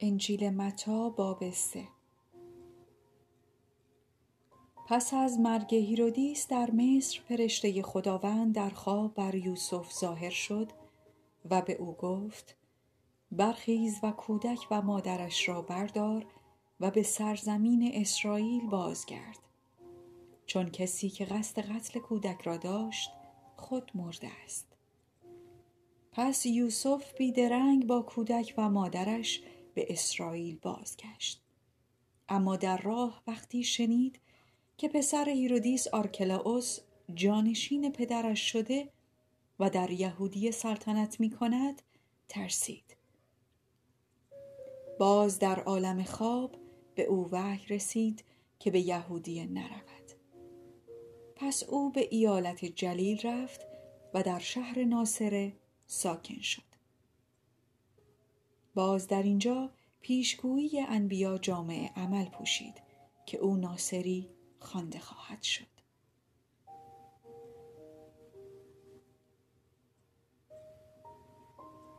انجیل متا باب سه. پس از مرگ هیرودیس در مصر فرشته خداوند در خواب بر یوسف ظاهر شد و به او گفت برخیز و کودک و مادرش را بردار و به سرزمین اسرائیل بازگرد. چون کسی که قصد قتل کودک را داشت خود مرده است. پس یوسف بیدرنگ با کودک و مادرش به اسرائیل بازگشت. اما در راه وقتی شنید که پسر هیرودیس آرکلاوس جانشین پدرش شده و در یهودیه سلطنت می کند ترسید. باز در عالم خواب به او وحی رسید که به یهودیه نرود. پس او به ایالت جلیل رفت و در شهر ناصره ساکن شد. باز در اینجا پیشگویی انبیا جامعه عمل پوشید که او ناصری خوانده خواهد شد.